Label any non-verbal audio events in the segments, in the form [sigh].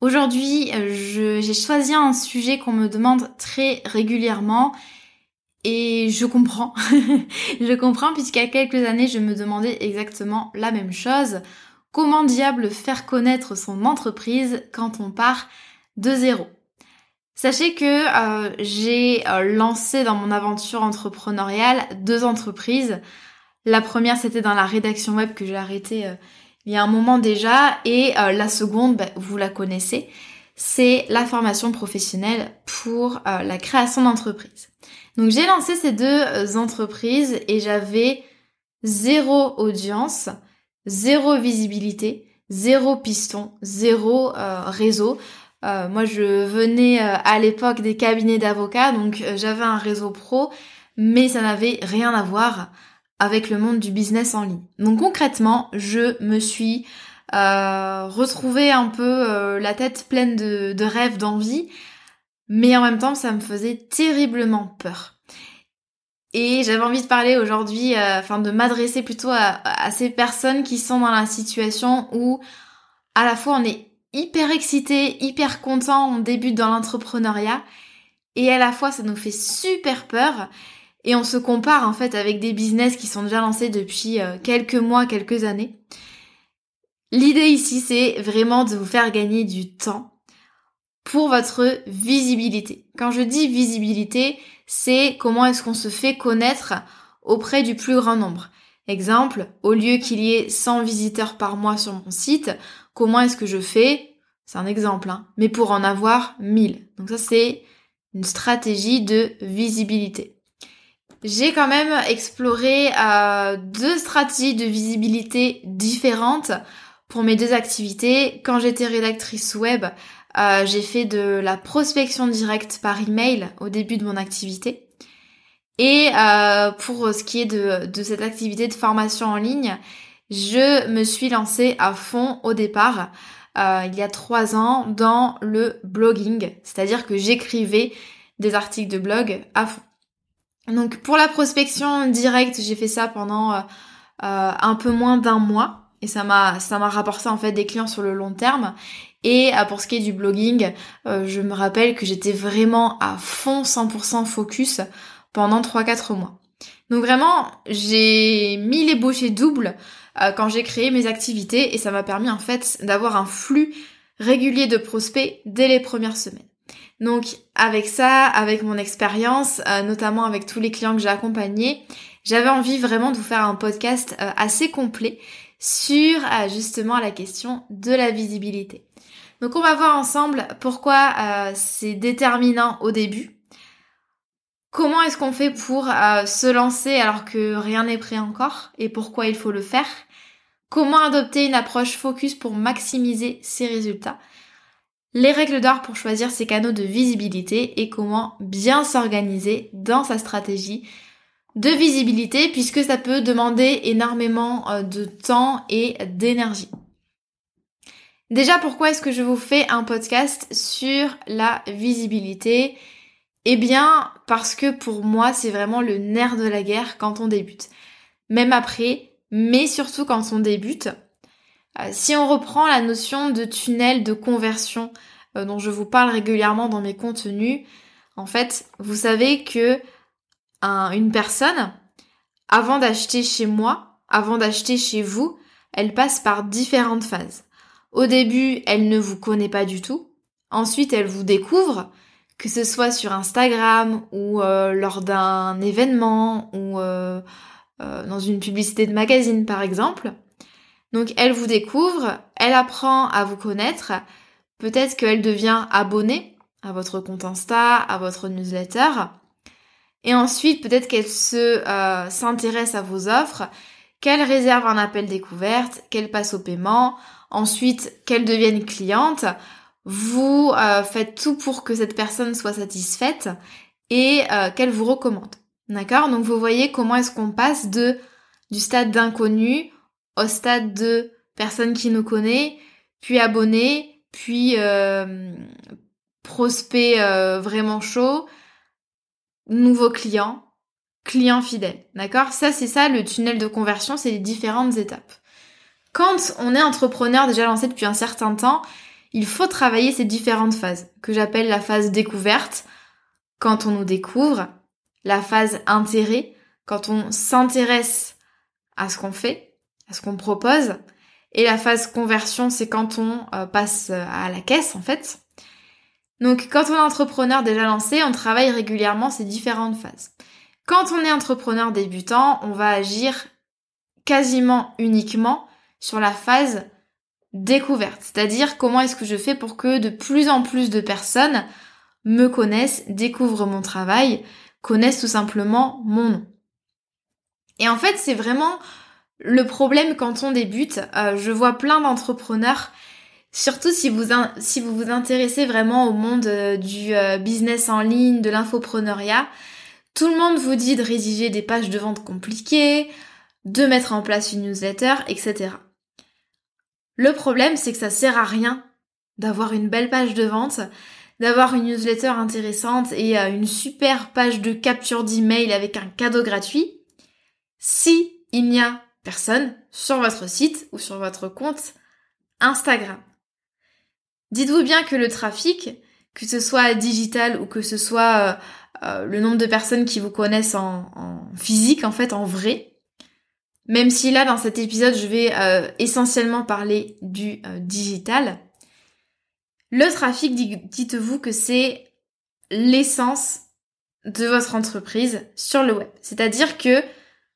Aujourd'hui, euh, j'ai choisi un sujet qu'on me demande très régulièrement et je comprends. [laughs] je comprends puisqu'il y a quelques années, je me demandais exactement la même chose. Comment diable faire connaître son entreprise quand on part de zéro? Sachez que euh, j'ai euh, lancé dans mon aventure entrepreneuriale deux entreprises. La première, c'était dans la rédaction web que j'ai arrêtée il y a un moment déjà. Et euh, la seconde, bah, vous la connaissez, c'est la formation professionnelle pour euh, la création d'entreprise. Donc j'ai lancé ces deux euh, entreprises et j'avais zéro audience, zéro visibilité, zéro piston, zéro réseau. moi, je venais à l'époque des cabinets d'avocats, donc j'avais un réseau pro, mais ça n'avait rien à voir avec le monde du business en ligne. Donc concrètement, je me suis euh, retrouvée un peu euh, la tête pleine de, rêves, d'envie, mais en même temps, ça me faisait terriblement peur. Et j'avais envie de parler aujourd'hui, euh, enfin de m'adresser plutôt à, ces personnes qui sont dans la situation où à la fois on est hyper excité, hyper content, on débute dans l'entrepreneuriat, et à la fois ça nous fait super peur et on se compare en fait avec des business qui sont déjà lancés depuis euh, quelques mois, quelques années. L'idée ici, c'est vraiment de vous faire gagner du temps pour votre visibilité. Quand je dis visibilité, c'est comment est-ce qu'on se fait connaître auprès du plus grand nombre. Exemple, au lieu qu'il y ait 100 visiteurs par mois sur mon site, comment est-ce que je fais? C'est un exemple, hein, mais pour en avoir 1000. Donc ça, c'est une stratégie de visibilité j'ai quand même exploré euh, deux stratégies de visibilité différentes pour mes deux activités. Quand j'étais rédactrice web, euh, j'ai fait de la prospection directe par email au début de mon activité. Et euh, pour ce qui est de, de cette activité de formation en ligne, je me suis lancée à fond au départ, euh, il y a trois ans, dans le blogging. C'est-à-dire que j'écrivais des articles de blog à fond. Donc pour la prospection directe, j'ai fait ça pendant euh, euh, un peu moins d'un mois et ça m'a ça m'a rapporté en fait des clients sur le long terme. Et euh, pour ce qui est du blogging, je me rappelle que j'étais vraiment à fond 100% focus pendant 3-4 mois. Donc vraiment, j'ai mis les bouchées doubles quand j'ai créé mes activités et ça m'a permis en fait d'avoir un flux régulier de prospects dès les premières semaines. Donc avec ça, avec mon expérience, euh, notamment avec tous les clients que j'ai accompagnés, j'avais envie vraiment de vous faire un podcast euh, assez complet sur euh, justement la question de la visibilité. Donc on va voir ensemble pourquoi c'est déterminant au début. Comment est-ce qu'on fait pour se lancer alors que rien n'est prêt encore et pourquoi il faut le faire? Comment adopter une approche focus pour maximiser ses résultats? Les règles d'or pour choisir ses canaux de visibilité et comment bien s'organiser dans sa stratégie de visibilité puisque ça peut demander énormément euh, de temps et d'énergie. Déjà, pourquoi est-ce que je vous fais un podcast sur la visibilité? Eh bien, parce que pour moi, c'est vraiment le nerf de la guerre quand on débute. Même après, mais surtout quand on débute. Euh, si on reprend la notion de tunnel de conversion euh, dont je vous parle régulièrement dans mes contenus, en fait, vous savez que une personne, avant d'acheter chez moi, avant d'acheter chez vous, elle passe par différentes phases. Au début, elle ne vous connaît pas du tout. Ensuite, elle vous découvre, que ce soit sur Instagram ou euh, lors d'un événement ou dans une publicité de magazine par exemple. Donc elle vous découvre, elle apprend à vous connaître, peut-être qu'elle devient abonnée à votre compte Insta, à votre newsletter. Et ensuite, peut-être qu'elle se s'intéresse à vos offres, qu'elle réserve un appel découverte, qu'elle passe au paiement, ensuite qu'elle devienne cliente, vous euh, faites tout pour que cette personne soit satisfaite et euh, qu'elle vous recommande. D'accord? Donc vous voyez comment est-ce qu'on passe de du stade d'inconnu au stade de personne qui nous connaît, puis abonné, puis euh, prospect vraiment chaud, nouveau client, client fidèle. D'accord? Ça c'est ça le tunnel de conversion, c'est les différentes étapes. Quand on est entrepreneur déjà lancé depuis un certain temps, il faut travailler ces différentes phases, que j'appelle la phase découverte, quand on nous découvre, la phase intérêt, quand on s'intéresse à ce qu'on fait, à ce qu'on propose, et la phase conversion, c'est quand on euh, passe à la caisse en fait. Donc quand on est entrepreneur déjà lancé, on travaille régulièrement ces différentes phases. Quand on est entrepreneur débutant, on va agir quasiment uniquement sur la phase découverte, c'est-à-dire comment est-ce que je fais pour que de plus en plus de personnes me connaissent, découvrent mon travail, connaissent tout simplement mon nom. Et en fait, c'est vraiment le problème quand on débute. Euh, je vois plein d'entrepreneurs, surtout si vous, vous intéressez vraiment au monde euh, du euh, business en ligne, de l'infopreneuriat, tout le monde vous dit de rédiger des pages de vente compliquées, de mettre en place une newsletter, etc. Le problème, c'est que ça sert à rien d'avoir une belle page de vente, d'avoir une newsletter intéressante et une super page de capture d'email avec un cadeau gratuit si il n'y a personne sur votre site ou sur votre compte Instagram. Dites-vous bien que le trafic, que ce soit digital ou que ce soit euh, euh, le nombre de personnes qui vous connaissent en, physique, en fait, en vrai, même si là, dans cet épisode, je vais euh, essentiellement parler du digital. Le trafic, dites-vous que c'est l'essence de votre entreprise sur le web. C'est-à-dire que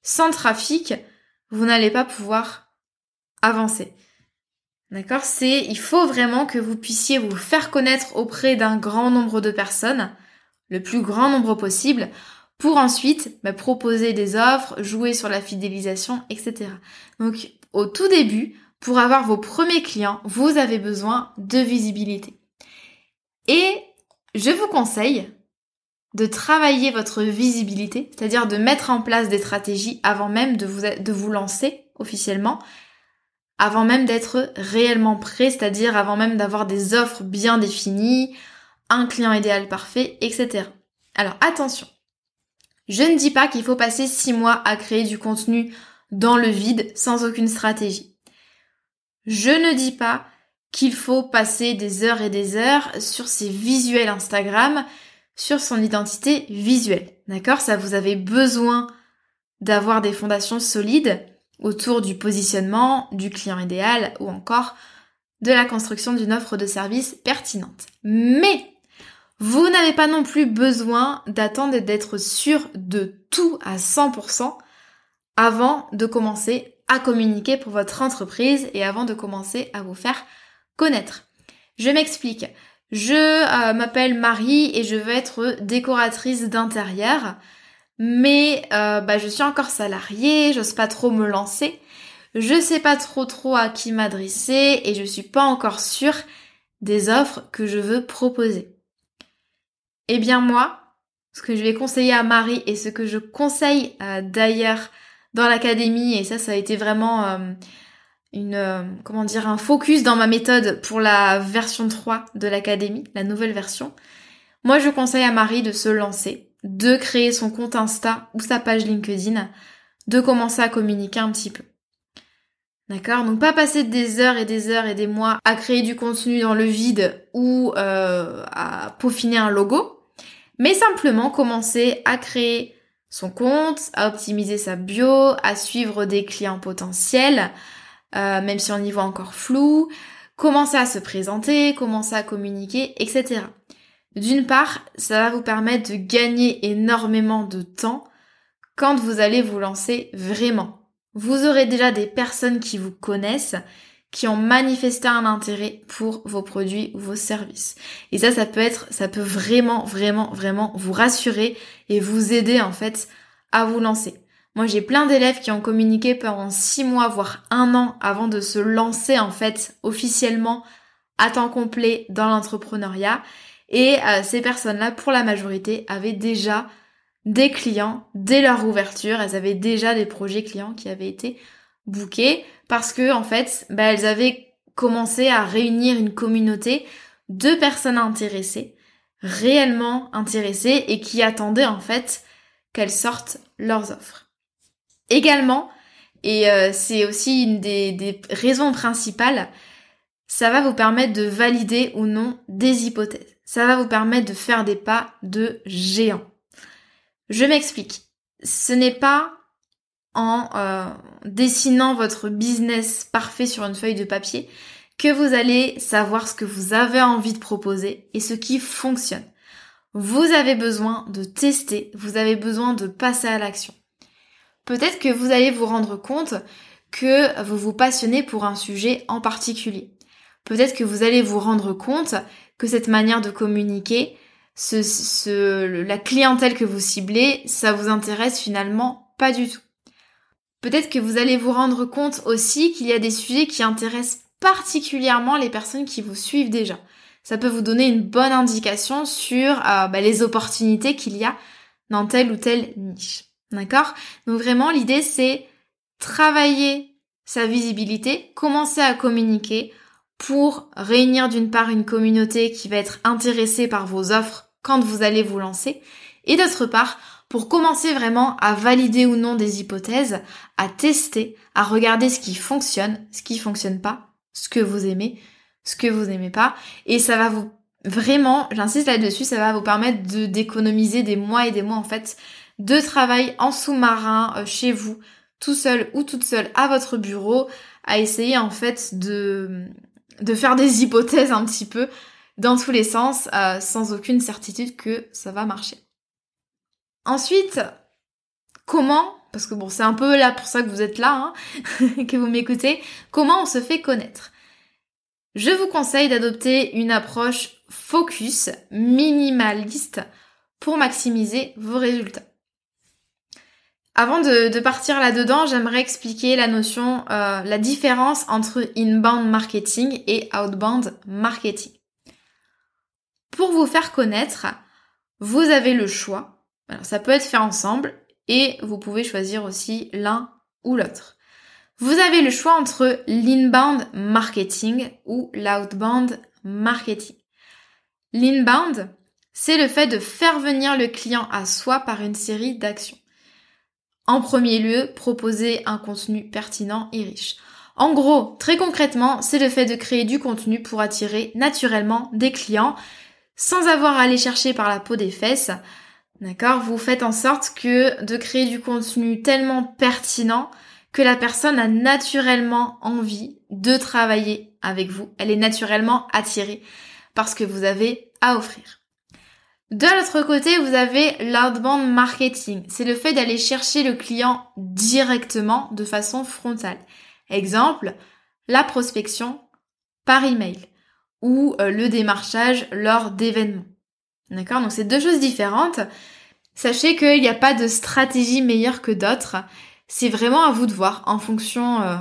sans trafic, vous n'allez pas pouvoir avancer. D'accord? C'est, il faut vraiment que vous puissiez vous faire connaître auprès d'un grand nombre de personnes, le plus grand nombre possible, pour ensuite bah, proposer des offres, jouer sur la fidélisation, etc. Donc au tout début, pour avoir vos premiers clients, vous avez besoin de visibilité. Et je vous conseille de travailler votre visibilité, c'est-à-dire de mettre en place des stratégies avant même de vous, lancer officiellement, avant même d'être réellement prêt, c'est-à-dire avant même d'avoir des offres bien définies, un client idéal parfait, etc. Alors attention, je ne dis pas qu'il faut passer six mois à créer du contenu dans le vide sans aucune stratégie. Je ne dis pas qu'il faut passer des heures et des heures sur ses visuels Instagram, sur son identité visuelle. D'accord? Ça, vous avez besoin d'avoir des fondations solides autour du positionnement, du client idéal ou encore de la construction d'une offre de service pertinente. Mais vous n'avez pas non plus besoin d'attendre d'être sûr de tout à 100% avant de commencer à communiquer pour votre entreprise et avant de commencer à vous faire connaître. Je m'explique. Je euh, m'appelle Marie et je veux être décoratrice d'intérieur, mais euh, bah, je suis encore salariée, j'ose pas trop me lancer, je sais pas trop trop à qui m'adresser et je suis pas encore sûre des offres que je veux proposer. Eh bien moi, ce que je vais conseiller à Marie et ce que je conseille euh, d'ailleurs dans l'académie, et ça ça a été vraiment une euh, comment dire un focus dans ma méthode pour la version 3 de l'académie, la nouvelle version. Moi, je conseille à Marie de se lancer, de créer son compte Insta ou sa page LinkedIn, de commencer à communiquer un petit peu. D'accord? Donc pas passer des heures et des heures et des mois à créer du contenu dans le vide ou euh, à peaufiner un logo, mais simplement commencer à créer son compte, à optimiser sa bio, à suivre des clients potentiels, euh, même si on y voit encore flou, commencer à se présenter, commencer à communiquer, etc. D'une part, ça va vous permettre de gagner énormément de temps quand vous allez vous lancer vraiment. Vous aurez déjà des personnes qui vous connaissent, qui ont manifesté un intérêt pour vos produits ou vos services. Et ça, ça peut être, ça peut vraiment, vraiment, vraiment vous rassurer et vous aider en fait à vous lancer. Moi, j'ai plein d'élèves qui ont communiqué pendant six mois, voire un an avant de se lancer en fait officiellement à temps complet dans l'entrepreneuriat. Et euh, ces personnes-là, pour la majorité, avaient déjà des clients dès leur ouverture. Elles avaient déjà des projets clients qui avaient été bookés parce que en fait, bah, elles avaient commencé à réunir une communauté de personnes intéressées, réellement intéressées et qui attendaient en fait qu'elles sortent leurs offres. Également, et euh, c'est aussi une des, raisons principales, ça va vous permettre de valider ou non des hypothèses. Ça va vous permettre de faire des pas de géant. Je m'explique. Ce n'est pas en euh, dessinant votre business parfait sur une feuille de papier que vous allez savoir ce que vous avez envie de proposer et ce qui fonctionne. Vous avez besoin de tester, vous avez besoin de passer à l'action. Peut-être que vous allez vous rendre compte que vous vous passionnez pour un sujet en particulier. Peut-être que vous allez vous rendre compte que cette manière de communiquer, ce, la clientèle que vous ciblez, ça vous intéresse finalement pas du tout. Peut-être que vous allez vous rendre compte aussi qu'il y a des sujets qui intéressent particulièrement les personnes qui vous suivent déjà. Ça peut vous donner une bonne indication sur euh, bah, les opportunités qu'il y a dans telle ou telle niche. D'accord? Donc vraiment, l'idée c'est travailler sa visibilité, commencer à communiquer pour réunir d'une part une communauté qui va être intéressée par vos offres quand vous allez vous lancer, et d'autre part pour commencer vraiment à valider ou non des hypothèses, à tester, à regarder ce qui fonctionne, ce qui fonctionne pas, ce que vous aimez, ce que vous aimez pas, et ça va vous vraiment, j'insiste là-dessus, ça va vous permettre de d'économiser des mois et des mois en fait de travail en sous-marin euh, chez vous, tout seul ou toute seule à votre bureau, à essayer en fait de de faire des hypothèses un petit peu dans tous les sens, euh, sans aucune certitude que ça va marcher. Ensuite, comment, parce que bon, c'est un peu là pour ça que vous êtes là, hein, [laughs] que vous m'écoutez, comment on se fait connaître? Je vous conseille d'adopter une approche focus, minimaliste, pour maximiser vos résultats. Avant de, partir là-dedans, j'aimerais expliquer la notion, euh, la différence entre inbound marketing et outbound marketing. Pour vous faire connaître, vous avez le choix. Alors, ça peut être fait ensemble et vous pouvez choisir aussi l'un ou l'autre. Vous avez le choix entre l'inbound marketing ou l'outbound marketing. L'inbound, c'est le fait de faire venir le client à soi par une série d'actions. En premier lieu, proposer un contenu pertinent et riche. En gros, très concrètement, c'est le fait de créer du contenu pour attirer naturellement des clients sans avoir à aller chercher par la peau des fesses. D'accord? Vous faites en sorte que de créer du contenu tellement pertinent que la personne a naturellement envie de travailler avec vous. Elle est naturellement attirée par ce que vous avez à offrir. De l'autre côté, vous avez l'outbound marketing. C'est le fait d'aller chercher le client directement de façon frontale. Exemple, la prospection par email ou euh, le démarchage lors d'événements. D'accord? Donc c'est deux choses différentes. Sachez qu'il n'y a pas de stratégie meilleure que d'autres. C'est vraiment à vous de voir en fonction, euh,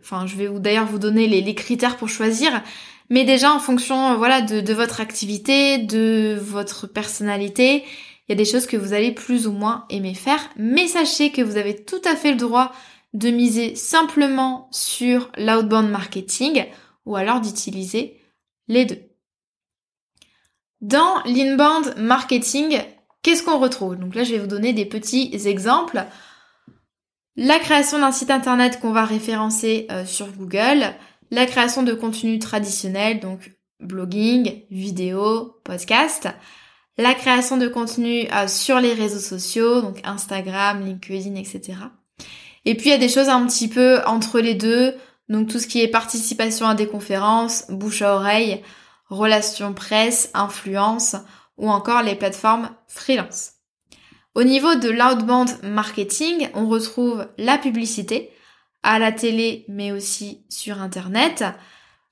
enfin je vais d'ailleurs vous donner les, les, critères pour choisir, mais déjà en fonction euh, voilà de, votre activité, de votre personnalité, il y a des choses que vous allez plus ou moins aimer faire, mais sachez que vous avez tout à fait le droit de miser simplement sur l'outbound marketing ou alors d'utiliser les deux. Dans l'inbound marketing, qu'est-ce qu'on retrouve? Donc là, je vais vous donner des petits exemples. La création d'un site internet qu'on va référencer euh, sur Google, la création de contenu traditionnel, donc blogging, vidéo, podcast, la création de contenu euh, sur les réseaux sociaux, donc Instagram, LinkedIn, etc. Et puis il y a des choses un petit peu entre les deux, donc tout ce qui est participation à des conférences, bouche à oreille, relations presse, influence ou encore les plateformes freelance. Au niveau de l'outbound marketing, on retrouve la publicité à la télé mais aussi sur internet,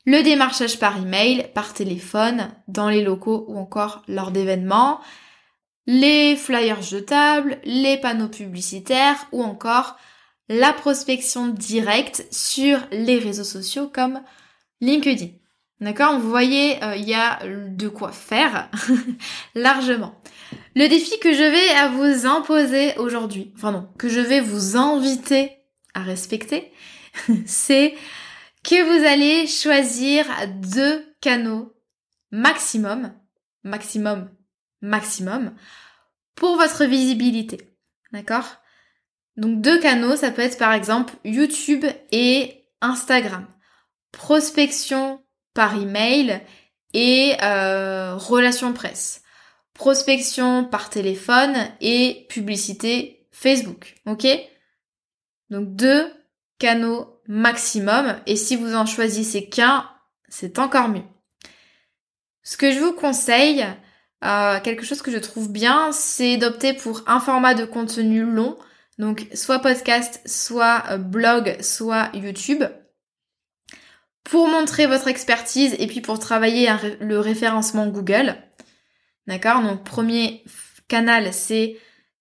le démarchage par email, par téléphone, dans les locaux ou encore lors d'événements, les flyers jetables, les panneaux publicitaires ou encore la prospection directe sur les réseaux sociaux comme LinkedIn. D'accord? Vous voyez, euh, il y a de quoi faire [laughs] largement. Le défi que je vais à vous imposer aujourd'hui, enfin non, que je vais vous inviter respecter, [laughs] c'est que vous allez choisir deux canaux maximum, maximum, maximum pour votre visibilité. D'accord? Donc deux canaux, ça peut être par exemple YouTube et Instagram. Prospection par email et euh, relations presse. Prospection par téléphone et publicité Facebook. Ok? Donc deux canaux maximum. Et si vous en choisissez qu'un, c'est encore mieux. Ce que je vous conseille, euh, quelque chose que je trouve bien, c'est d'opter pour un format de contenu long, donc soit podcast, soit euh, blog, soit YouTube, pour montrer votre expertise et puis pour travailler le référencement Google. D'accord? Donc premier canal, c'est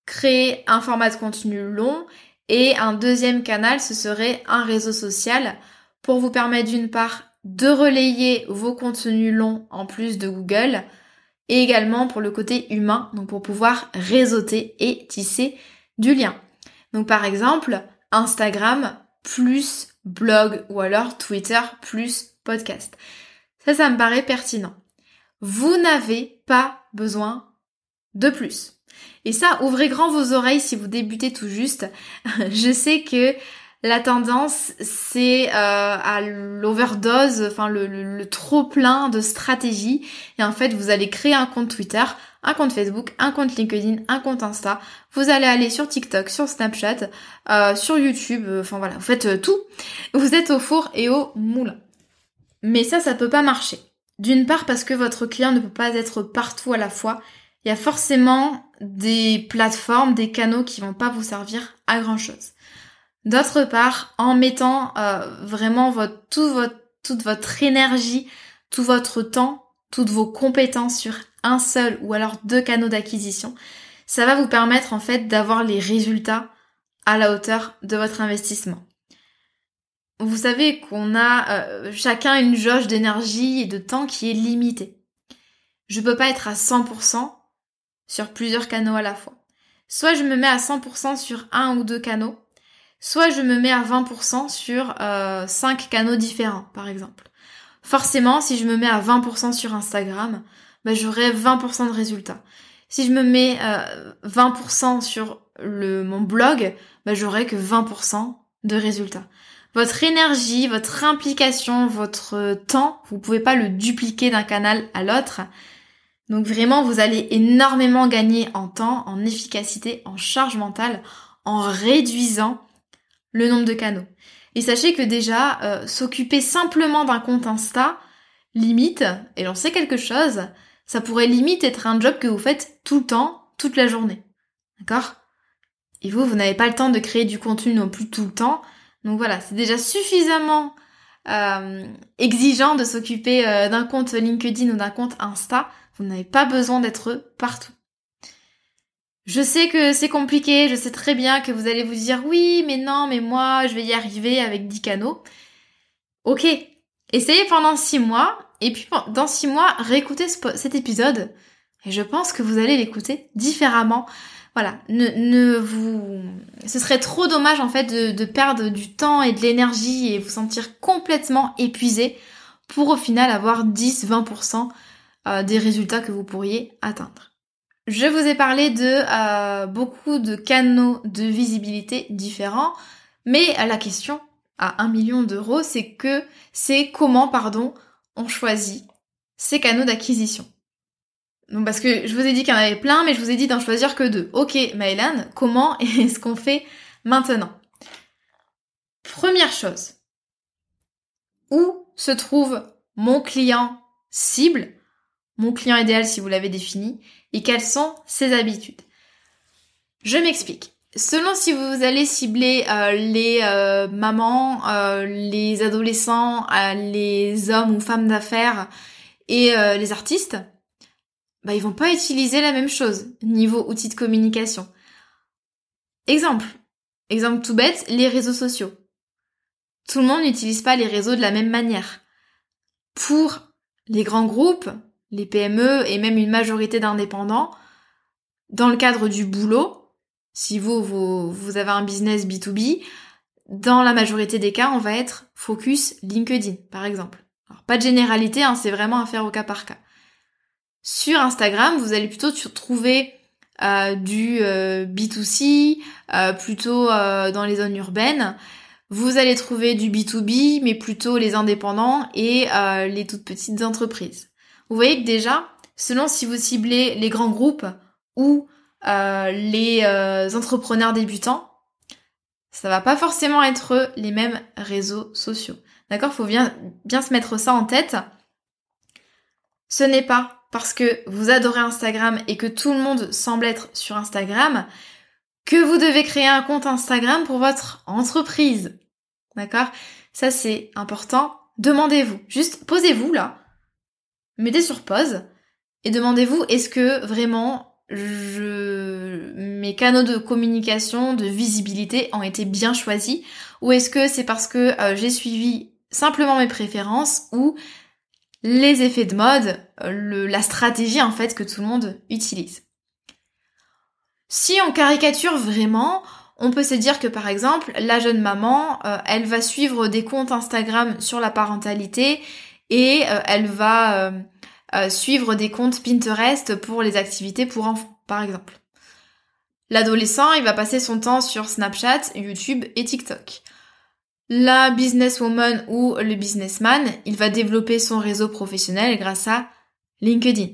créer un format de contenu long et un deuxième canal, ce serait un réseau social pour vous permettre d'une part de relayer vos contenus longs en plus de Google et également pour le côté humain, donc pour pouvoir réseauter et tisser du lien. Donc par exemple, Instagram plus blog ou alors Twitter plus podcast. Ça, ça me paraît pertinent. Vous n'avez pas besoin de plus. Et ça, ouvrez grand vos oreilles si vous débutez tout juste. [laughs] Je sais que la tendance, c'est euh, à l'overdose, enfin le, trop plein de stratégies. Et en fait, vous allez créer un compte Twitter, un compte Facebook, un compte LinkedIn, un compte Insta. Vous allez aller sur TikTok, sur Snapchat, euh, sur YouTube. Euh, enfin voilà, vous faites tout. Vous êtes au four et au moulin. Mais ça, ça peut pas marcher. D'une part parce que votre client ne peut pas être partout à la fois il y a forcément des plateformes, des canaux qui vont pas vous servir à grand chose. D'autre part, en mettant euh, vraiment votre, tout votre, toute votre énergie, tout votre temps, toutes vos compétences sur un seul ou alors deux canaux d'acquisition, ça va vous permettre en fait d'avoir les résultats à la hauteur de votre investissement. Vous savez qu'on a euh, chacun une jauge d'énergie et de temps qui est limitée. Je peux pas être à 100% sur plusieurs canaux à la fois. Soit je me mets à 100% sur un ou deux canaux, soit je me mets à 20% sur euh, 5 canaux différents, par exemple. Forcément, si je me mets à 20% sur Instagram, bah, j'aurai 20% de résultats. Si je me mets euh, 20% sur le, mon blog, bah, j'aurai que 20% de résultats. Votre énergie, votre implication, votre temps, vous pouvez pas le dupliquer d'un canal à l'autre. Donc vraiment, vous allez énormément gagner en temps, en efficacité, en charge mentale, en réduisant le nombre de canaux. Et sachez que déjà, euh, s'occuper simplement d'un compte Insta, limite, et sait quelque chose, ça pourrait limite être un job que vous faites tout le temps, toute la journée. D'accord? Et vous, vous n'avez pas le temps de créer du contenu non plus tout le temps. Donc voilà, c'est déjà suffisamment euh, exigeant de s'occuper euh, d'un compte LinkedIn ou d'un compte Insta vous n'avez pas besoin d'être partout. Je sais que c'est compliqué, je sais très bien que vous allez vous dire oui, mais non, mais moi, je vais y arriver avec 10 canaux. Ok, essayez pendant 6 mois, et puis dans 6 mois, réécoutez cet épisode, et je pense que vous allez l'écouter différemment. Voilà, ne, vous... Ce serait trop dommage en fait de, de perdre du temps et de l'énergie et vous sentir complètement épuisé pour au final avoir 10-20% euh, des résultats que vous pourriez atteindre. Je vous ai parlé de euh, beaucoup de canaux de visibilité différents, mais la question à un million d'euros, c'est que c'est comment, pardon, on choisit ces canaux d'acquisition. Donc parce que je vous ai dit qu'il y en avait plein, mais je vous ai dit d'en choisir que deux. Ok, Maëlan, comment [laughs] est-ce qu'on fait maintenant? Première chose, où se trouve mon client cible, mon client idéal si vous l'avez défini, et quelles sont ses habitudes Je m'explique. Selon si vous allez cibler euh, les euh, mamans, euh, les adolescents, les hommes ou femmes d'affaires et les artistes, bah ils vont pas utiliser la même chose niveau outil de communication. Exemple, exemple tout bête, les réseaux sociaux. Tout le monde n'utilise pas les réseaux de la même manière. Pour les grands groupes, les PME et même une majorité d'indépendants, dans le cadre du boulot, si vous, avez un business B2B, dans la majorité des cas, on va être focus LinkedIn, par exemple. Pas de généralité, hein, c'est vraiment à faire au cas par cas. Sur Instagram, vous allez plutôt trouver euh, du euh, B2C, euh, plutôt dans les zones urbaines. Vous allez trouver du B2B, mais plutôt les indépendants et les toutes petites entreprises. Vous voyez que déjà, selon si vous ciblez les grands groupes ou euh, les euh, entrepreneurs débutants, ça va pas forcément être les mêmes réseaux sociaux. D'accord? Faut bien, bien se mettre ça en tête. Ce n'est pas parce que vous adorez Instagram et que tout le monde semble être sur Instagram que vous devez créer un compte Instagram pour votre entreprise. D'accord? Ça c'est important. Demandez-vous. Juste posez-vous là. Mettez sur pause et demandez-vous est-ce que vraiment mes canaux de communication, de visibilité ont été bien choisis? Ou est-ce que c'est parce que euh, j'ai suivi simplement mes préférences ou les effets de mode, euh, la stratégie en fait que tout le monde utilise? Si on caricature vraiment, on peut se dire que par exemple, la jeune maman, euh, elle va suivre des comptes Instagram sur la parentalité et elle va euh, suivre des comptes Pinterest pour les activités pour enfants, par exemple. L'adolescent, il va passer son temps sur Snapchat, YouTube et TikTok. La businesswoman ou le businessman, il va développer son réseau professionnel grâce à LinkedIn.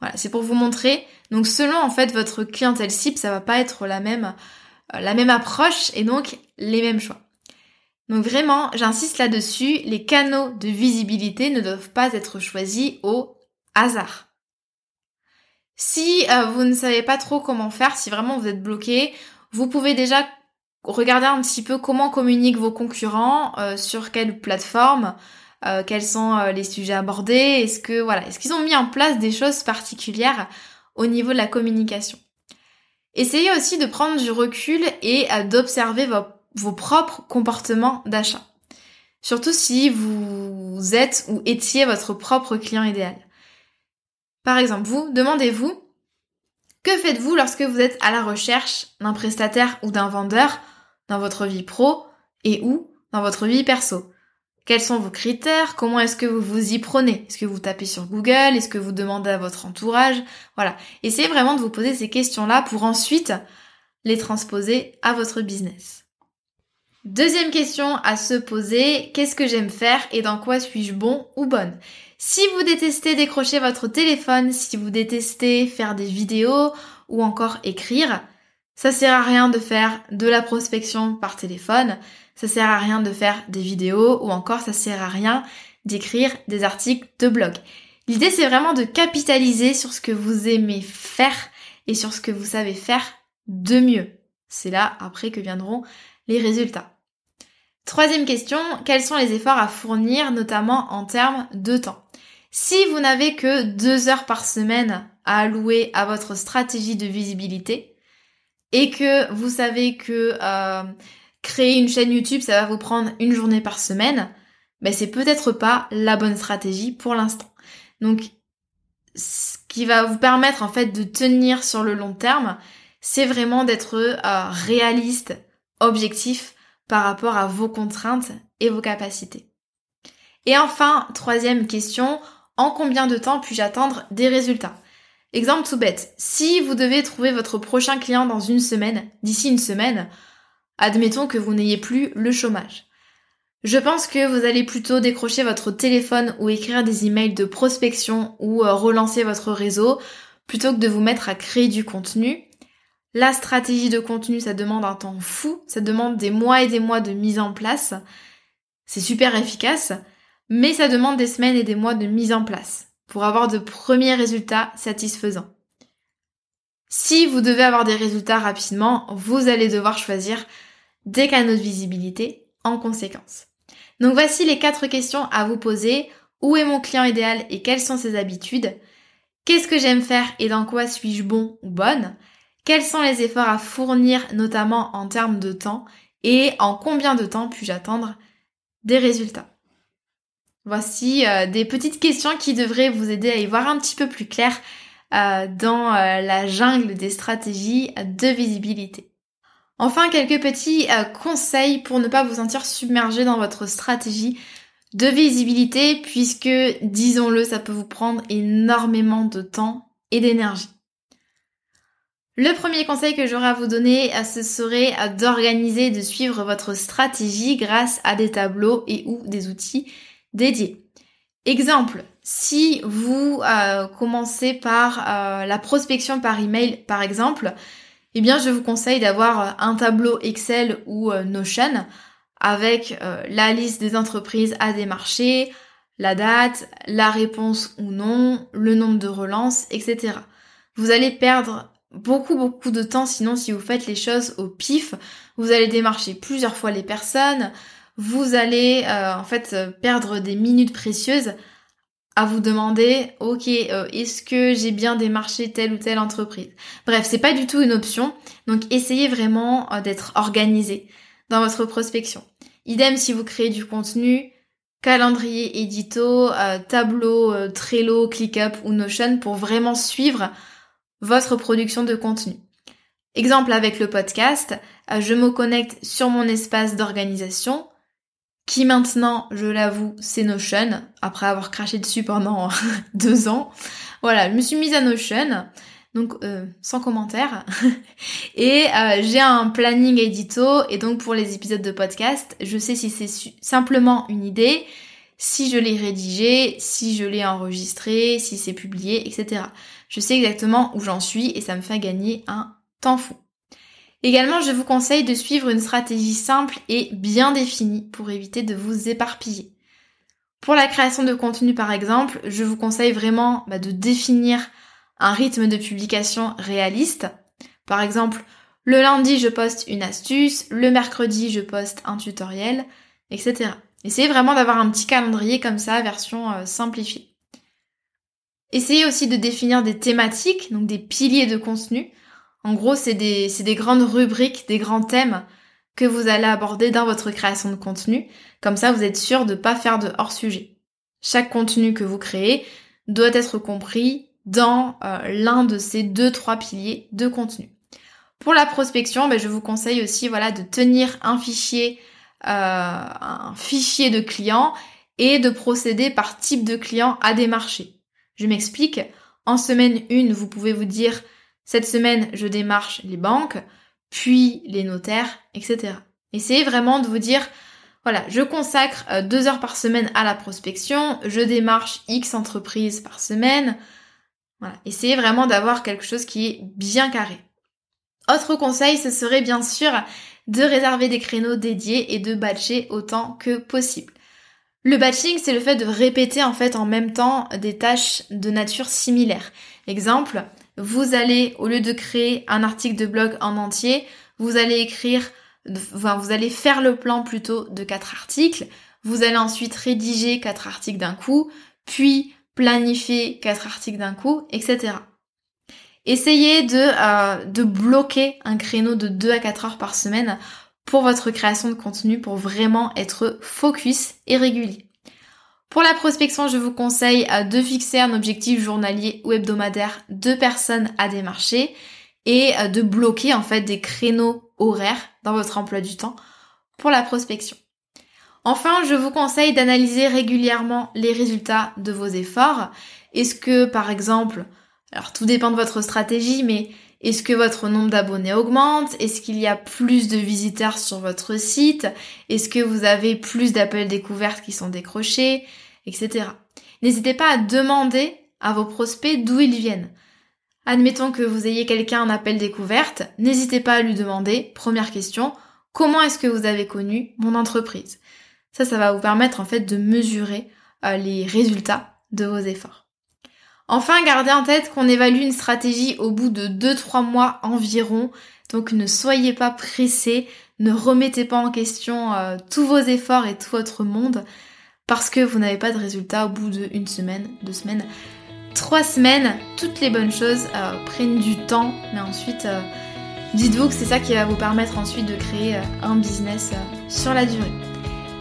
Voilà, c'est pour vous montrer. Donc selon en fait votre clientèle cible, ça va pas être la même euh, la même approche et donc les mêmes choix. Donc vraiment, j'insiste là-dessus, les canaux de visibilité ne doivent pas être choisis au hasard. Si euh, vous ne savez pas trop comment faire, si vraiment vous êtes bloqué, vous pouvez déjà regarder un petit peu comment communiquent vos concurrents, euh, sur quelle plateforme, euh, quels sont les sujets abordés, est-ce que voilà, est-ce qu'ils ont mis en place des choses particulières au niveau de la communication. Essayez aussi de prendre du recul et d'observer vos propres comportements d'achat. Surtout si vous êtes ou étiez votre propre client idéal. Par exemple, vous, demandez-vous, que faites-vous lorsque vous êtes à la recherche d'un prestataire ou d'un vendeur dans votre vie pro et ou dans votre vie perso? Quels sont vos critères? Comment est-ce que vous vous y prenez? Est-ce que vous tapez sur Google? Est-ce que vous demandez à votre entourage? Voilà. Essayez vraiment de vous poser ces questions-là pour ensuite les transposer à votre business. Deuxième question à se poser, qu'est-ce que j'aime faire et dans quoi suis-je bon ou bonne? Si vous détestez décrocher votre téléphone, si vous détestez faire des vidéos ou encore écrire, ça sert à rien de faire de la prospection par téléphone, ça sert à rien de faire des vidéos ou encore ça sert à rien d'écrire des articles de blog. L'idée c'est vraiment de capitaliser sur ce que vous aimez faire et sur ce que vous savez faire de mieux. C'est là après que viendront les résultats. Troisième question, quels sont les efforts à fournir, notamment en termes de temps? Si vous n'avez que deux heures par semaine à allouer à votre stratégie de visibilité et que vous savez que euh, créer une chaîne YouTube, ça va vous prendre une journée par semaine, ben c'est peut-être pas la bonne stratégie pour l'instant. Donc, ce qui va vous permettre en fait de tenir sur le long terme, c'est vraiment d'être euh, réaliste, objectif par rapport à vos contraintes et vos capacités. Et enfin, troisième question, En combien de temps puis-je attendre des résultats? Exemple tout bête, si vous devez trouver votre prochain client dans une semaine, d'ici une semaine, admettons que vous n'ayez plus le chômage. Je pense que vous allez plutôt décrocher votre téléphone ou écrire des emails de prospection ou euh, relancer votre réseau plutôt que de vous mettre à créer du contenu. La stratégie de contenu, ça demande un temps fou, ça demande des mois et des mois de mise en place. C'est super efficace, mais ça demande des semaines et des mois de mise en place pour avoir de premiers résultats satisfaisants. Si vous devez avoir des résultats rapidement, vous allez devoir choisir des canaux de visibilité en conséquence. Donc voici les quatre questions à vous poser. Où est mon client idéal et quelles sont ses habitudes? Qu'est-ce que j'aime faire et dans quoi suis-je bon ou bonne? Quels sont les efforts à fournir notamment en termes de temps Et en combien de temps puis-je attendre des résultats? Voici euh, des petites questions qui devraient vous aider à y voir un petit peu plus clair euh, dans euh, la jungle des stratégies de visibilité. Enfin, quelques petits conseils pour ne pas vous sentir submergé dans votre stratégie de visibilité puisque, disons-le, ça peut vous prendre énormément de temps et d'énergie. Le premier conseil que j'aurais à vous donner, ce serait d'organiser, de suivre votre stratégie grâce à des tableaux et ou des outils dédiés. Exemple, si vous euh, commencez par euh, la prospection par email par exemple, eh bien je vous conseille d'avoir un tableau Excel ou euh, Notion avec la liste des entreprises à démarcher, la date, la réponse ou non, le nombre de relances, etc. Vous allez perdre beaucoup beaucoup de temps sinon si vous faites les choses au pif, vous allez démarcher plusieurs fois les personnes, vous allez euh, en fait euh, perdre des minutes précieuses à vous demander ok euh, est-ce que j'ai bien démarché telle ou telle entreprise? Bref c'est pas du tout une option donc essayez vraiment d'être organisé dans votre prospection. Idem si vous créez du contenu calendrier édito tableau Trello ClickUp ou Notion pour vraiment suivre votre production de contenu exemple avec le podcast je me connecte sur mon espace d'organisation qui maintenant, je l'avoue, c'est Notion, après avoir craché dessus pendant [laughs] deux ans. Voilà, je me suis mise à Notion, donc euh, sans commentaire. [laughs] et euh, j'ai un planning édito, et donc pour les épisodes de podcast, je sais si c'est simplement une idée, si je l'ai rédigé, si je l'ai enregistré, si c'est publié, etc. Je sais exactement où j'en suis et ça me fait gagner un temps fou. Également, je vous conseille de suivre une stratégie simple et bien définie pour éviter de vous éparpiller. Pour la création de contenu par exemple, je vous conseille vraiment bah, de définir un rythme de publication réaliste. Par exemple, le lundi je poste une astuce, le mercredi je poste un tutoriel, etc. Essayez vraiment d'avoir un petit calendrier comme ça, version euh, simplifiée. Essayez aussi de définir des thématiques, donc des piliers de contenu, en gros, c'est des, des grandes rubriques, des grands thèmes que vous allez aborder dans votre création de contenu. Comme ça, vous êtes sûr de ne pas faire de hors-sujet. Chaque contenu que vous créez doit être compris dans euh, l'un de ces deux, trois piliers de contenu. Pour la prospection, ben, je vous conseille aussi voilà, de tenir un fichier, euh, un fichier de clients et de procéder par type de client à des marchés. Je m'explique. En semaine 1, vous pouvez vous dire cette semaine, je démarche les banques, puis les notaires, etc. Essayez vraiment de vous dire, voilà, je consacre euh, deux heures par semaine à la prospection, je démarche X entreprises par semaine. Voilà, essayez vraiment d'avoir quelque chose qui est bien carré. Autre conseil, ce serait bien sûr de réserver des créneaux dédiés et de batcher autant que possible. Le batching, c'est le fait de répéter en fait en même temps des tâches de nature similaire. Exemple, vous allez, au lieu de créer un article de blog en entier, vous allez écrire, enfin, vous allez faire le plan plutôt de quatre articles, vous allez ensuite rédiger quatre articles d'un coup, puis planifier quatre articles d'un coup, etc. Essayez de, euh, de bloquer un créneau de 2 à 4 heures par semaine pour votre création de contenu pour vraiment être focus et régulier. Pour la prospection, je vous conseille euh, de fixer un objectif journalier ou hebdomadaire de personnes à démarcher et euh, de bloquer en fait des créneaux horaires dans votre emploi du temps pour la prospection. Enfin, je vous conseille d'analyser régulièrement les résultats de vos efforts. Est-ce que, par exemple, alors tout dépend de votre stratégie, mais est-ce que votre nombre d'abonnés augmente? Est-ce qu'il y a plus de visiteurs sur votre site? Est-ce que vous avez plus d'appels découvertes qui sont décrochés? Etc. N'hésitez pas à demander à vos prospects d'où ils viennent. Admettons que vous ayez quelqu'un en appel découverte, n'hésitez pas à lui demander, première question, comment est-ce que vous avez connu mon entreprise? Ça, ça va vous permettre en fait de mesurer euh, les résultats de vos efforts. Enfin, gardez en tête qu'on évalue une stratégie au bout de 2-3 mois environ, donc ne soyez pas pressés, ne remettez pas en question euh, tous vos efforts et tout votre monde. Parce que vous n'avez pas de résultats au bout d'une semaine, deux semaines trois semaines, toutes les bonnes choses euh, prennent du temps, mais ensuite, euh, dites-vous que c'est ça qui va vous permettre ensuite de créer un business sur la durée.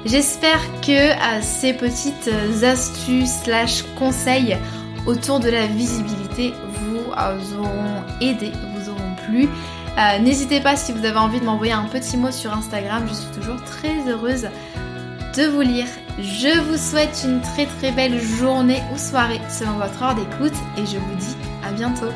J'espère que ces petites astuces slash conseils autour de la visibilité vous auront aidé, vous auront plu. N'hésitez pas si vous avez envie de m'envoyer un petit mot sur Instagram, je suis toujours très heureuse de vous lire. Je vous souhaite une très très belle journée ou soirée selon votre heure d'écoute et je vous dis à bientôt.